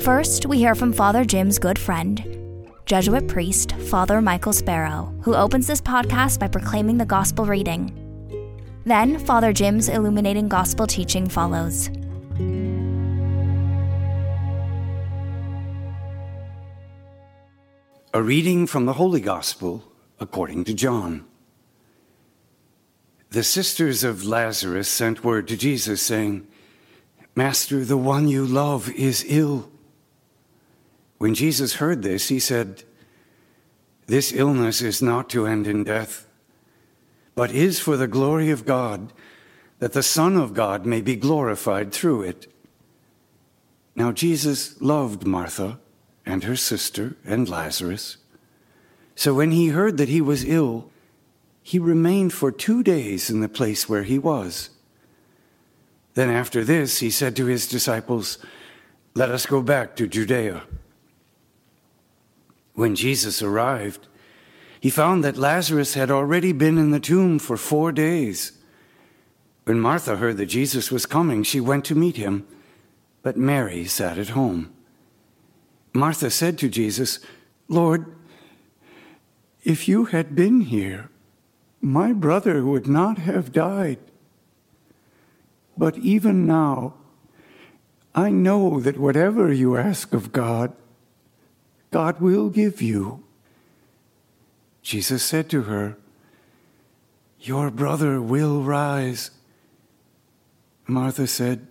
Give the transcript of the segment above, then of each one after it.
First, we hear from Father Jim's good friend, Jesuit priest Father Michael Sparrow, who opens this podcast by proclaiming the gospel reading. Then, Father Jim's illuminating gospel teaching follows. A reading from the Holy Gospel according to John. The sisters of Lazarus sent word to Jesus, saying, Master, the one you love is ill. When Jesus heard this, he said, This illness is not to end in death, but is for the glory of God, that the Son of God may be glorified through it. Now, Jesus loved Martha and her sister and Lazarus. So when he heard that he was ill, he remained for two days in the place where he was. Then after this, he said to his disciples, Let us go back to Judea. When Jesus arrived, he found that Lazarus had already been in the tomb for four days. When Martha heard that Jesus was coming, she went to meet him, but Mary sat at home. Martha said to Jesus, Lord, if you had been here, my brother would not have died. But even now, I know that whatever you ask of God, God will give you. Jesus said to her, Your brother will rise. Martha said,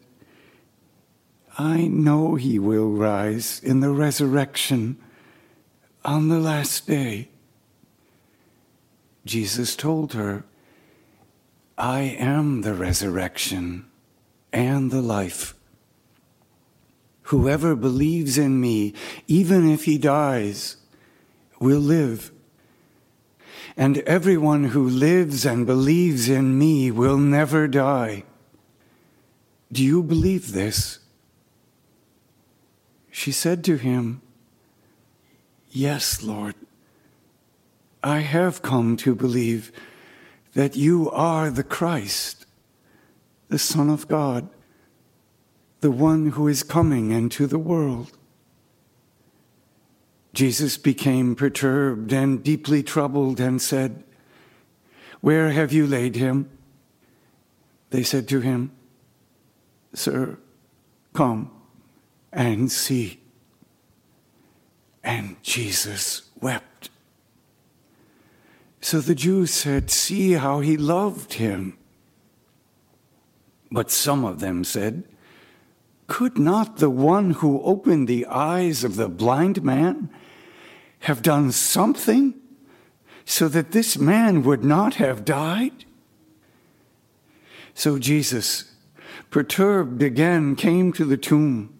I know he will rise in the resurrection on the last day. Jesus told her, I am the resurrection and the life. Whoever believes in me, even if he dies, will live. And everyone who lives and believes in me will never die. Do you believe this? She said to him, Yes, Lord. I have come to believe that you are the Christ, the Son of God, the one who is coming into the world. Jesus became perturbed and deeply troubled and said, Where have you laid him? They said to him, Sir, come and see. And Jesus wept. So the Jews said, See how he loved him. But some of them said, Could not the one who opened the eyes of the blind man have done something so that this man would not have died? So Jesus, perturbed again, came to the tomb.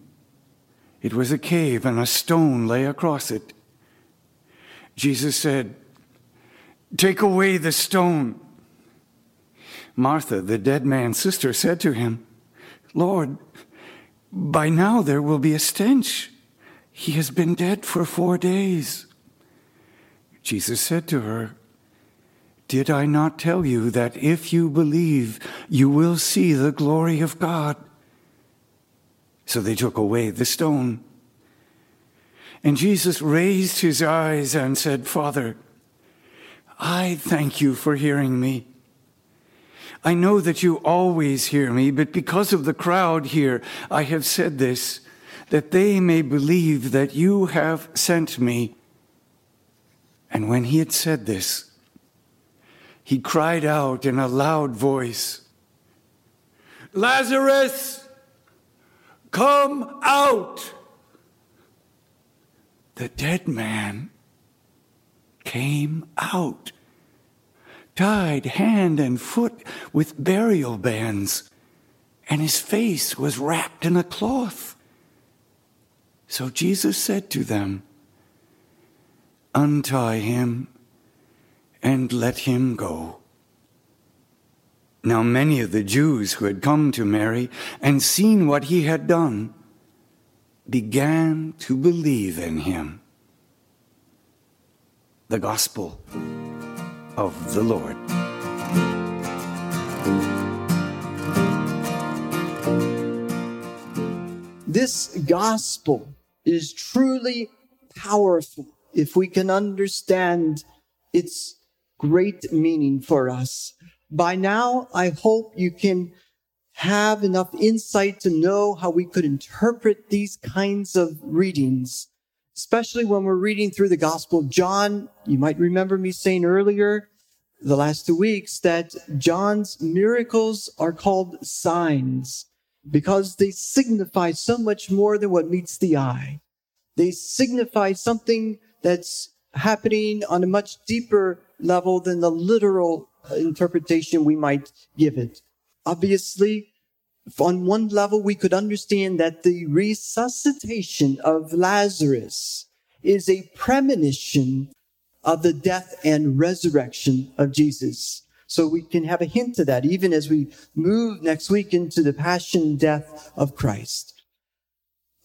It was a cave, and a stone lay across it. Jesus said, Take away the stone. Martha, the dead man's sister, said to him, Lord, by now there will be a stench. He has been dead for four days. Jesus said to her, Did I not tell you that if you believe, you will see the glory of God? So they took away the stone. And Jesus raised his eyes and said, Father, I thank you for hearing me. I know that you always hear me, but because of the crowd here, I have said this, that they may believe that you have sent me. And when he had said this, he cried out in a loud voice, Lazarus, come out! The dead man came out, tied hand and foot with burial bands, and his face was wrapped in a cloth. So Jesus said to them, Untie him and let him go. Now, many of the Jews who had come to Mary and seen what he had done began to believe in him. The Gospel of the Lord. This gospel is truly powerful if we can understand its great meaning for us. By now, I hope you can have enough insight to know how we could interpret these kinds of readings, especially when we're reading through the Gospel of John. You might remember me saying earlier, the last two weeks, that John's miracles are called signs because they signify so much more than what meets the eye. They signify something that's happening on a much deeper level than the literal uh, interpretation we might give it. Obviously, on one level, we could understand that the resuscitation of Lazarus is a premonition of the death and resurrection of Jesus. So we can have a hint of that even as we move next week into the passion death of Christ.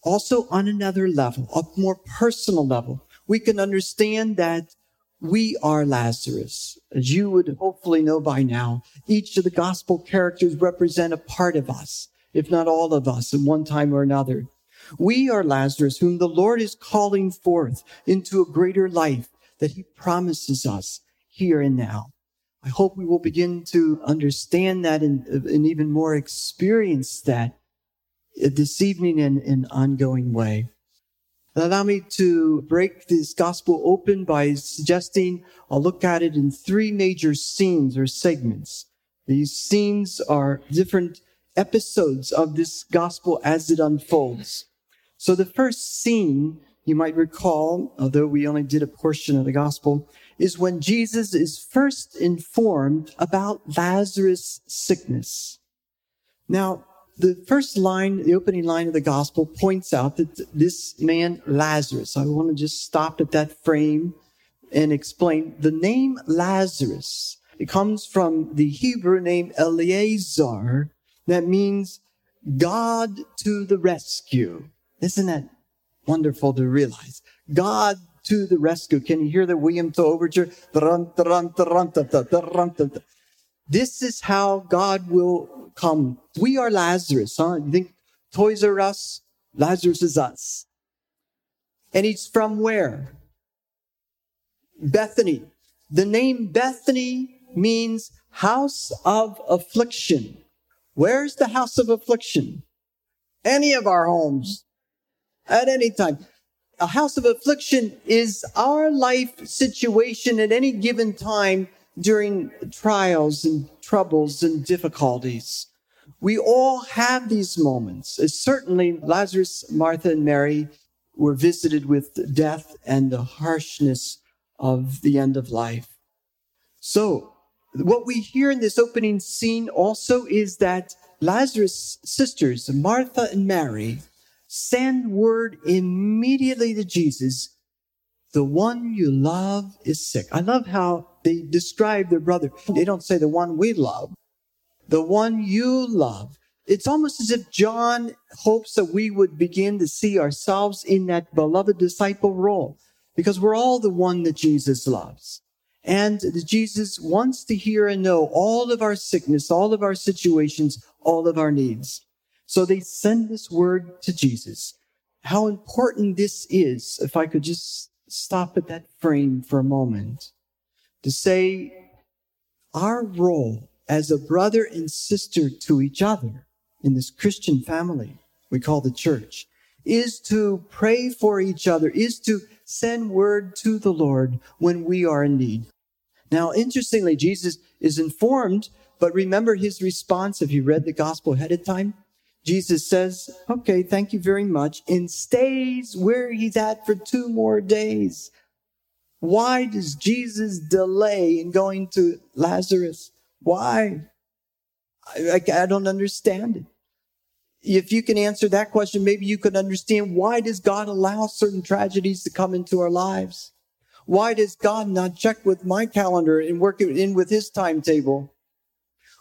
Also on another level, a more personal level, we can understand that we are Lazarus. As you would hopefully know by now, each of the gospel characters represent a part of us, if not all of us at one time or another. We are Lazarus, whom the Lord is calling forth into a greater life that he promises us here and now. I hope we will begin to understand that and, and even more experience that this evening in an ongoing way. Allow me to break this gospel open by suggesting I'll look at it in three major scenes or segments. These scenes are different episodes of this gospel as it unfolds. So the first scene you might recall, although we only did a portion of the gospel, is when Jesus is first informed about Lazarus' sickness. Now, the first line, the opening line of the gospel points out that this man, Lazarus, I want to just stop at that frame and explain the name Lazarus. It comes from the Hebrew name Eleazar that means God to the rescue. Isn't that wonderful to realize? God to the rescue. Can you hear the William Tell overture? This is how God will come. We are Lazarus, huh? You think Toys R Us? Lazarus is us. And he's from where? Bethany. The name Bethany means house of affliction. Where's the house of affliction? Any of our homes at any time. A house of affliction is our life situation at any given time during trials and troubles and difficulties. We all have these moments. Uh, certainly, Lazarus, Martha, and Mary were visited with death and the harshness of the end of life. So, what we hear in this opening scene also is that Lazarus' sisters, Martha and Mary, send word immediately to Jesus the one you love is sick. I love how they describe their brother. They don't say the one we love, the one you love. It's almost as if John hopes that we would begin to see ourselves in that beloved disciple role because we're all the one that Jesus loves. And Jesus wants to hear and know all of our sickness, all of our situations, all of our needs. So they send this word to Jesus. How important this is, if I could just stop at that frame for a moment to say our role as a brother and sister to each other in this Christian family we call the church is to pray for each other, is to send word to the Lord when we are in need. Now, interestingly, Jesus is informed, but remember his response if you read the gospel ahead of time? Jesus says, okay, thank you very much, and stays where he's at for two more days. Why does Jesus delay in going to Lazarus? Why? I, I, I, don't understand it. If you can answer that question, maybe you could understand why does God allow certain tragedies to come into our lives? Why does God not check with my calendar and work it in with his timetable?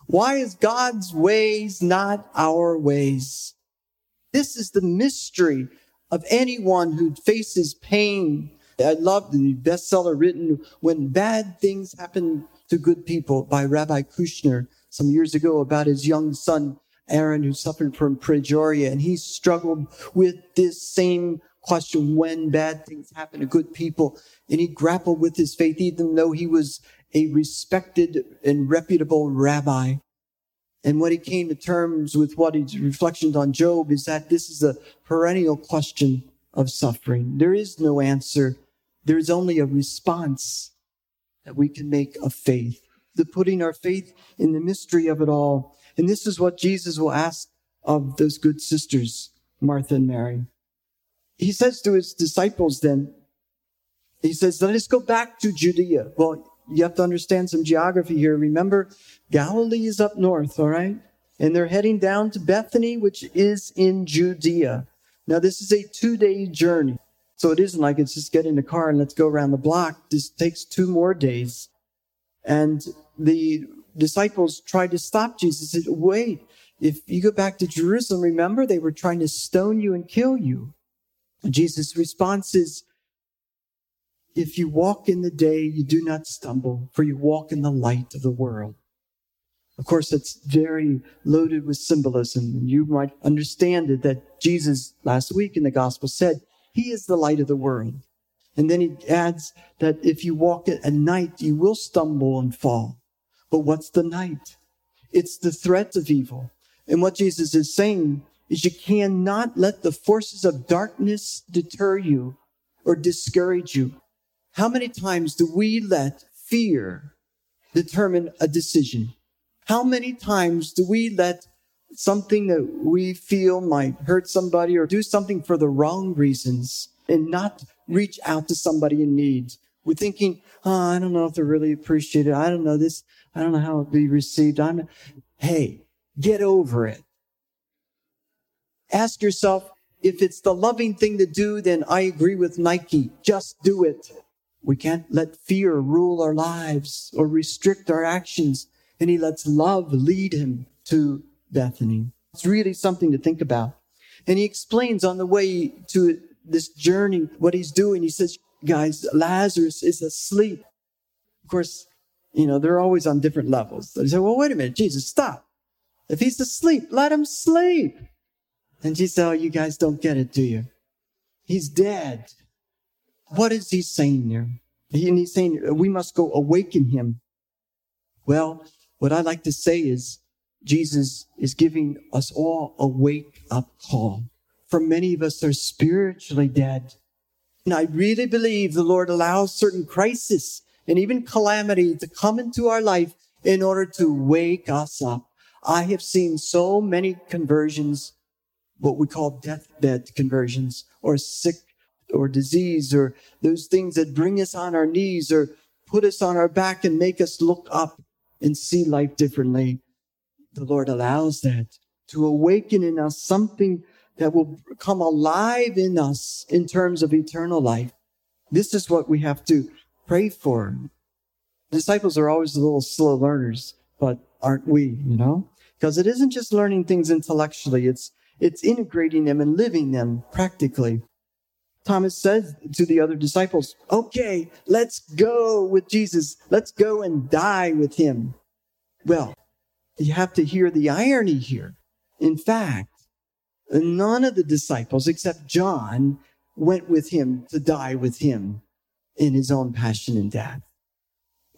Why is God's ways not our ways? This is the mystery of anyone who faces pain. I love the bestseller written When Bad Things Happen to Good People by Rabbi Kushner some years ago about his young son, Aaron, who suffered from progeria. And he struggled with this same question when bad things happen to good people. And he grappled with his faith, even though he was a respected and reputable rabbi. And when he came to terms with what his reflections on Job is that this is a perennial question of suffering. There is no answer. There is only a response that we can make of faith, the putting our faith in the mystery of it all. And this is what Jesus will ask of those good sisters, Martha and Mary. He says to his disciples then, he says, let us go back to Judea. Well, you have to understand some geography here. Remember, Galilee is up north, all right? And they're heading down to Bethany, which is in Judea. Now, this is a two day journey. So it isn't like it's just get in the car and let's go around the block. This takes two more days. And the disciples tried to stop Jesus. Said, wait, if you go back to Jerusalem, remember they were trying to stone you and kill you. Jesus' response is, if you walk in the day, you do not stumble, for you walk in the light of the world. Of course, that's very loaded with symbolism. And you might understand it that Jesus last week in the gospel said, He is the light of the world. And then he adds that if you walk at night, you will stumble and fall. But what's the night? It's the threat of evil. And what Jesus is saying is you cannot let the forces of darkness deter you or discourage you. How many times do we let fear determine a decision? How many times do we let something that we feel might hurt somebody or do something for the wrong reasons and not reach out to somebody in need? We're thinking, oh, I don't know if they're really appreciated. I don't know this. I don't know how it'll be received. I'm, hey, get over it. Ask yourself, if it's the loving thing to do, then I agree with Nike. Just do it. We can't let fear rule our lives or restrict our actions. And he lets love lead him to Bethany. It's really something to think about. And he explains on the way to this journey what he's doing. He says, guys, Lazarus is asleep. Of course, you know, they're always on different levels. They say, well, wait a minute, Jesus, stop. If he's asleep, let him sleep. And she said, Oh, you guys don't get it, do you? He's dead. What is he saying there? And he's saying, We must go awaken him. Well, what I like to say is, Jesus is giving us all a wake up call. For many of us are spiritually dead. And I really believe the Lord allows certain crisis and even calamity to come into our life in order to wake us up. I have seen so many conversions what we call deathbed conversions or sick or disease or those things that bring us on our knees or put us on our back and make us look up and see life differently. The Lord allows that to awaken in us something that will come alive in us in terms of eternal life. This is what we have to pray for. Disciples are always a little slow learners, but aren't we, you know? Because it isn't just learning things intellectually. It's it's integrating them and living them practically. Thomas says to the other disciples, okay, let's go with Jesus. Let's go and die with him. Well, you have to hear the irony here. In fact, none of the disciples except John went with him to die with him in his own passion and death.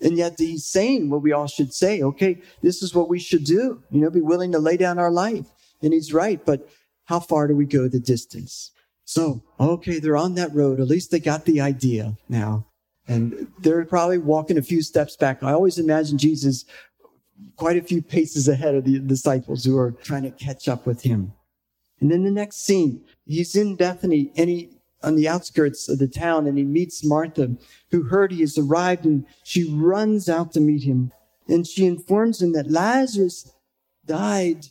And yet he's saying what we all should say. Okay, this is what we should do. You know, be willing to lay down our life. And he's right, but how far do we go the distance? So, okay, they're on that road. At least they got the idea now. And they're probably walking a few steps back. I always imagine Jesus quite a few paces ahead of the disciples who are trying to catch up with him. And then the next scene, he's in Bethany and he on the outskirts of the town and he meets Martha, who heard he has arrived and she runs out to meet him. And she informs him that Lazarus died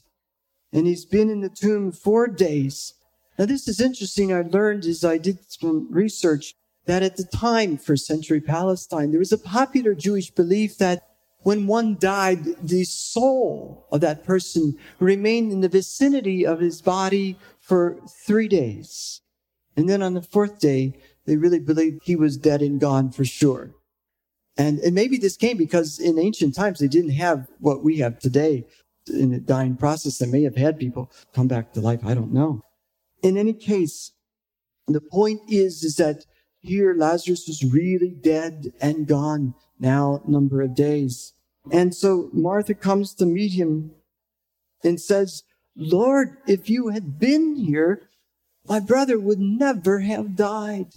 and he's been in the tomb four days. Now, this is interesting. I learned as I did some research. that at the time, first century Palestine, there was a popular Jewish belief that when one died, the soul of that person remained in the vicinity of his body for three days. And then on the fourth day, they really believed he was dead and gone for sure. And, and maybe this came because in ancient times, they didn't have what we have today in the dying process. They may have had people come back to life. I don't know. In any case, the point is, is that here Lazarus was really dead and gone now number of days. And so Martha comes to meet him and says, Lord, if you had been here, my brother would never have died.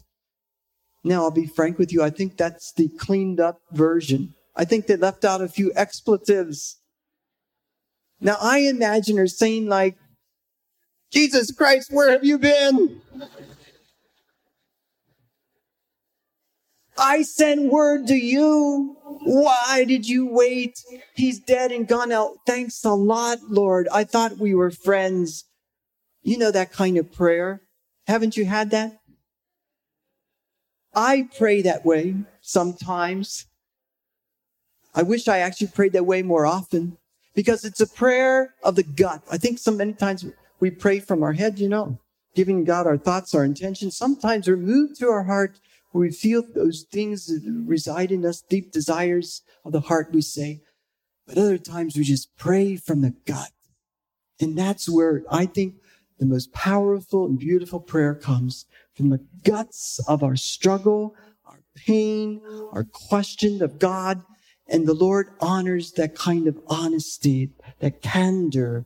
Now, I'll be frank with you. I think that's the cleaned up version. I think they left out a few expletives. Now, I imagine her saying, like, Jesus Christ, where have you been? I sent word to you. Why did you wait? He's dead and gone out. Thanks a lot, Lord. I thought we were friends. You know that kind of prayer. Haven't you had that? I pray that way sometimes. I wish I actually prayed that way more often because it's a prayer of the gut. I think so many times we pray from our head, you know, giving God our thoughts, our intentions. Sometimes we're moved to our heart we feel those things that reside in us, deep desires of the heart, we say. But other times we just pray from the gut. And that's where I think the most powerful and beautiful prayer comes from the guts of our struggle, our pain, our question of God. And the Lord honors that kind of honesty, that candor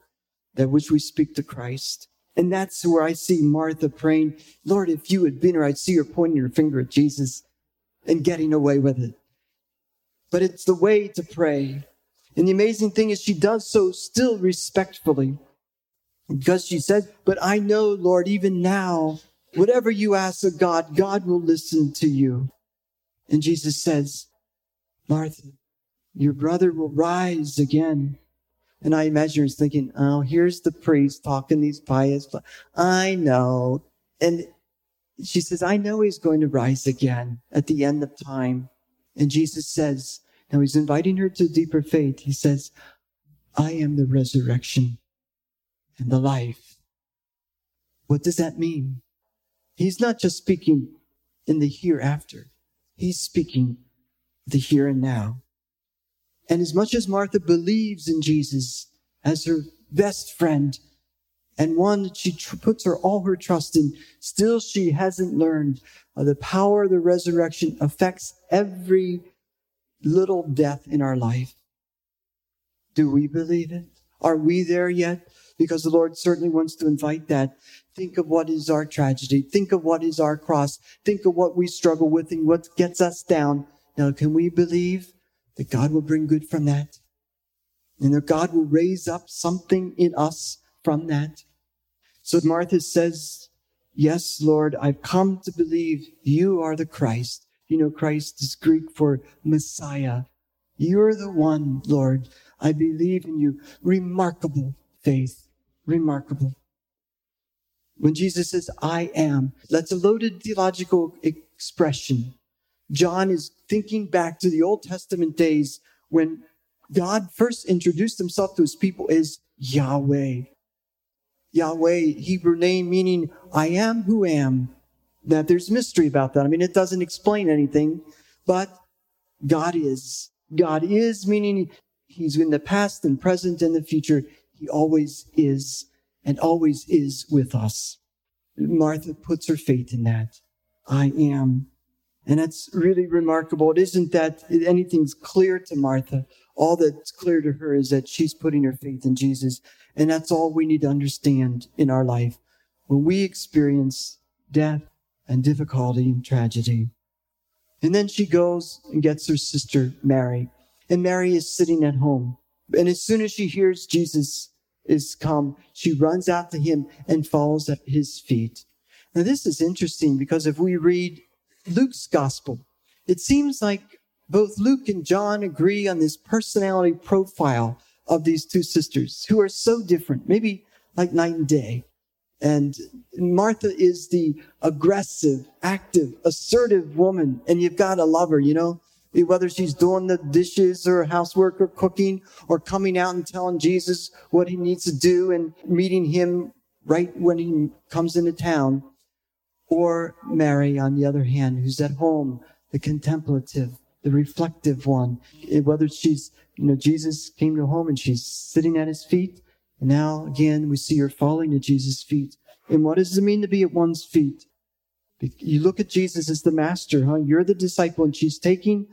that which we speak to Christ. And that's where I see Martha praying, Lord, if you had been here, I'd see her pointing her finger at Jesus and getting away with it. But it's the way to pray. And the amazing thing is she does so still respectfully because she says, but I know, Lord, even now, whatever you ask of God, God will listen to you. And Jesus says, Martha, your brother will rise again. And I imagine her thinking, oh, here's the priest talking these pious. I know. And she says, I know he's going to rise again at the end of time. And Jesus says, now he's inviting her to deeper faith. He says, I am the resurrection and the life. What does that mean? He's not just speaking in the hereafter. He's speaking the here and now. And as much as Martha believes in Jesus as her best friend and one that she tr- puts her all her trust in, still she hasn't learned uh, the power of the resurrection affects every little death in our life. Do we believe it? Are we there yet? Because the Lord certainly wants to invite that. Think of what is our tragedy. Think of what is our cross. Think of what we struggle with and what gets us down. Now, can we believe that God will bring good from that. And that God will raise up something in us from that. So Martha says, Yes, Lord, I've come to believe you are the Christ. You know, Christ is Greek for Messiah. You're the one, Lord. I believe in you. Remarkable faith. Remarkable. When Jesus says, I am, that's a loaded theological expression. John is thinking back to the Old Testament days when God first introduced himself to his people as Yahweh. Yahweh, Hebrew name meaning I am who am. That there's mystery about that. I mean, it doesn't explain anything, but God is. God is meaning he's in the past and present and the future. He always is and always is with us. Martha puts her faith in that. I am and that's really remarkable. It isn't that anything's clear to Martha. All that's clear to her is that she's putting her faith in Jesus. And that's all we need to understand in our life when we experience death and difficulty and tragedy. And then she goes and gets her sister Mary. And Mary is sitting at home. And as soon as she hears Jesus is come, she runs out to him and falls at his feet. Now, this is interesting because if we read Luke's gospel, it seems like both Luke and John agree on this personality profile of these two sisters who are so different, maybe like night and day. And Martha is the aggressive, active, assertive woman, and you've got to love her, you know? Whether she's doing the dishes or housework or cooking or coming out and telling Jesus what he needs to do and meeting him right when he comes into town. Or Mary, on the other hand, who's at home, the contemplative, the reflective one. Whether she's, you know, Jesus came to home and she's sitting at his feet and now again, we see her falling at Jesus' feet. And what does it mean to be at one's feet? You look at Jesus as the master, huh? You're the disciple, and she's taking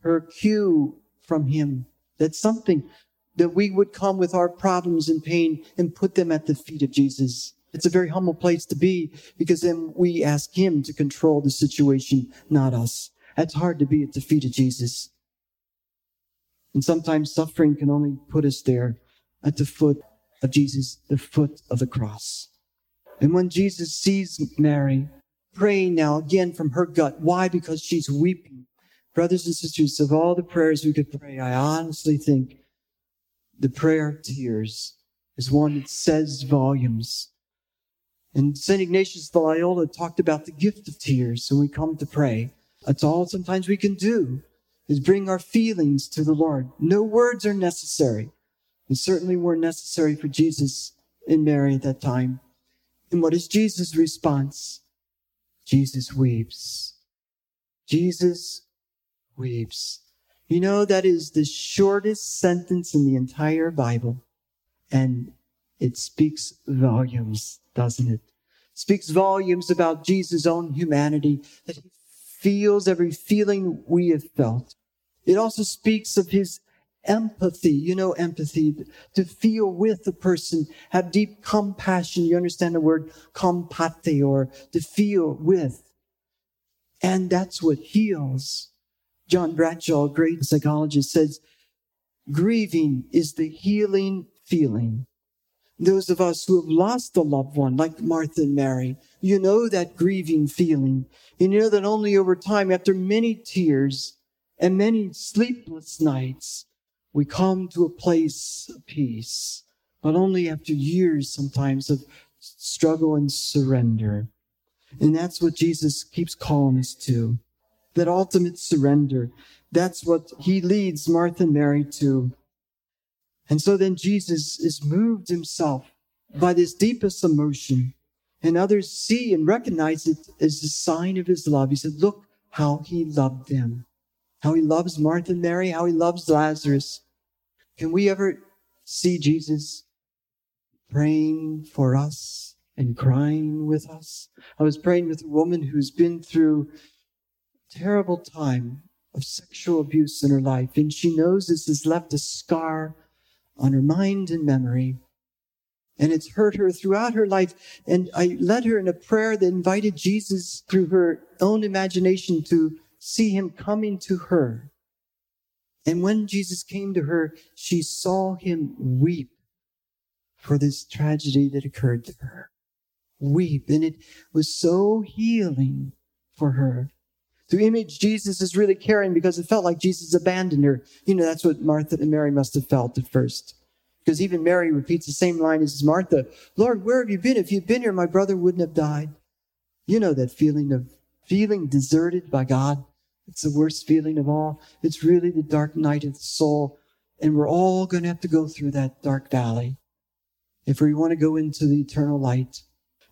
her cue from him. That's something that we would come with our problems and pain and put them at the feet of Jesus. It's a very humble place to be because then we ask him to control the situation, not us. That's hard to be at the feet of Jesus. And sometimes suffering can only put us there at the foot of Jesus, the foot of the cross. And when Jesus sees Mary praying now again from her gut, why? Because she's weeping. Brothers and sisters, of all the prayers we could pray, I honestly think the prayer of tears is one that says volumes. And St. Ignatius of Loyola talked about the gift of tears when we come to pray. That's all sometimes we can do is bring our feelings to the Lord. No words are necessary and certainly were necessary for Jesus and Mary at that time. And what is Jesus' response? Jesus weeps. Jesus weeps. You know, that is the shortest sentence in the entire Bible. And it speaks volumes, doesn't it? speaks volumes about Jesus' own humanity, that he feels every feeling we have felt. It also speaks of his empathy. You know, empathy, to feel with a person, have deep compassion. You understand the word compati or to feel with. And that's what heals. John Bradshaw, great psychologist, says, grieving is the healing feeling. Those of us who have lost a loved one, like Martha and Mary, you know that grieving feeling. You know that only over time, after many tears and many sleepless nights, we come to a place of peace, but only after years sometimes of struggle and surrender. And that's what Jesus keeps calling us to. That ultimate surrender. That's what he leads Martha and Mary to. And so then Jesus is moved himself by this deepest emotion. And others see and recognize it as a sign of his love. He said, Look how he loved them how he loves Martha and Mary, how he loves Lazarus. Can we ever see Jesus praying for us and crying with us? I was praying with a woman who's been through a terrible time of sexual abuse in her life, and she knows this has left a scar on her mind and memory. And it's hurt her throughout her life. And I led her in a prayer that invited Jesus through her own imagination to see him coming to her. And when Jesus came to her, she saw him weep for this tragedy that occurred to her. Weep. And it was so healing for her. To image Jesus is really caring because it felt like Jesus abandoned her. You know, that's what Martha and Mary must have felt at first. Because even Mary repeats the same line as Martha Lord, where have you been? If you'd been here, my brother wouldn't have died. You know that feeling of feeling deserted by God. It's the worst feeling of all. It's really the dark night of the soul. And we're all going to have to go through that dark valley if we want to go into the eternal light.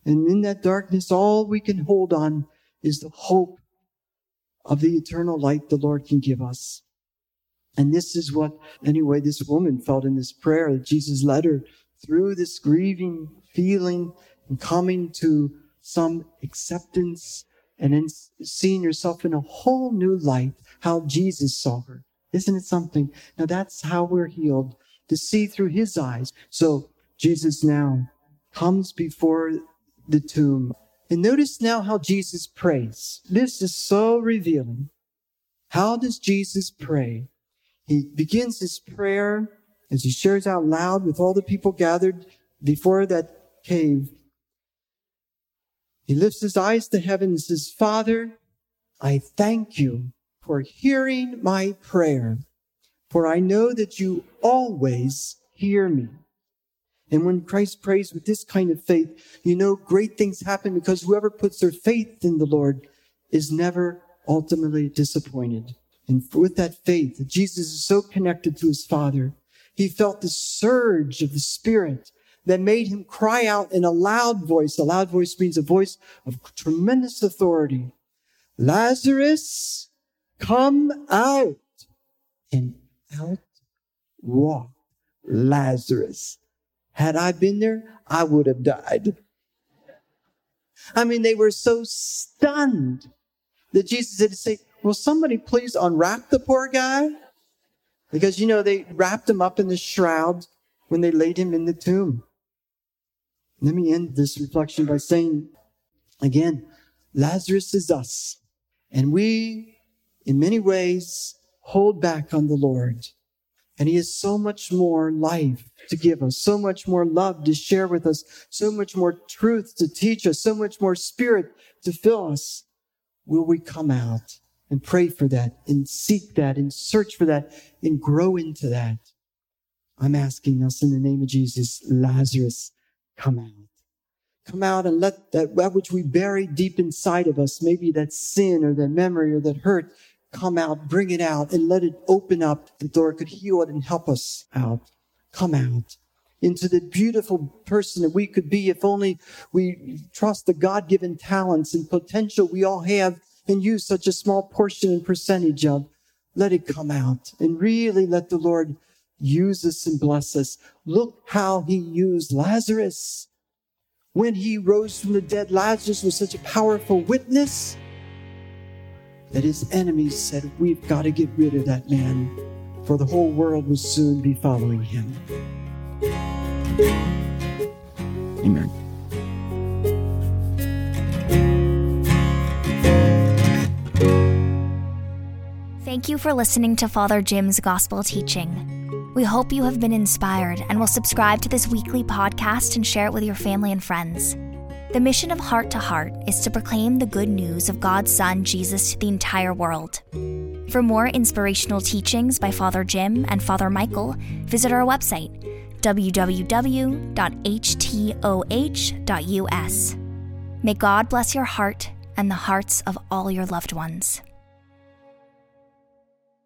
And in that darkness, all we can hold on is the hope of the eternal light the Lord can give us. And this is what, anyway, this woman felt in this prayer that Jesus led her through this grieving feeling and coming to some acceptance and then seeing yourself in a whole new light, how Jesus saw her. Isn't it something? Now that's how we're healed, to see through his eyes. So Jesus now comes before the tomb. And notice now how Jesus prays. This is so revealing. How does Jesus pray? He begins his prayer as he shares out loud with all the people gathered before that cave. He lifts his eyes to heaven and says, Father, I thank you for hearing my prayer, for I know that you always hear me. And when Christ prays with this kind of faith, you know great things happen because whoever puts their faith in the Lord is never ultimately disappointed. And with that faith, Jesus is so connected to his Father. He felt the surge of the Spirit that made him cry out in a loud voice. A loud voice means a voice of tremendous authority. Lazarus, come out. And out walked Lazarus. Had I been there, I would have died. I mean, they were so stunned that Jesus had to say, Will somebody please unwrap the poor guy? Because, you know, they wrapped him up in the shroud when they laid him in the tomb. Let me end this reflection by saying again, Lazarus is us. And we, in many ways, hold back on the Lord. And he has so much more life to give us, so much more love to share with us, so much more truth to teach us, so much more spirit to fill us. Will we come out and pray for that and seek that and search for that and grow into that? I'm asking us in the name of Jesus, Lazarus, come out. Come out and let that, that which we bury deep inside of us, maybe that sin or that memory or that hurt, come out, bring it out and let it open up. The door could heal it and help us out. Come out into the beautiful person that we could be if only we trust the God given talents and potential we all have and use such a small portion and percentage of. Let it come out and really let the Lord use us and bless us. Look how he used Lazarus. When he rose from the dead, Lazarus was such a powerful witness that his enemies said, We've got to get rid of that man, for the whole world will soon be following him. Amen. Thank you for listening to Father Jim's gospel teaching. We hope you have been inspired and will subscribe to this weekly podcast and share it with your family and friends. The mission of Heart to Heart is to proclaim the good news of God's Son, Jesus, to the entire world. For more inspirational teachings by Father Jim and Father Michael, visit our website, www.htoh.us. May God bless your heart and the hearts of all your loved ones.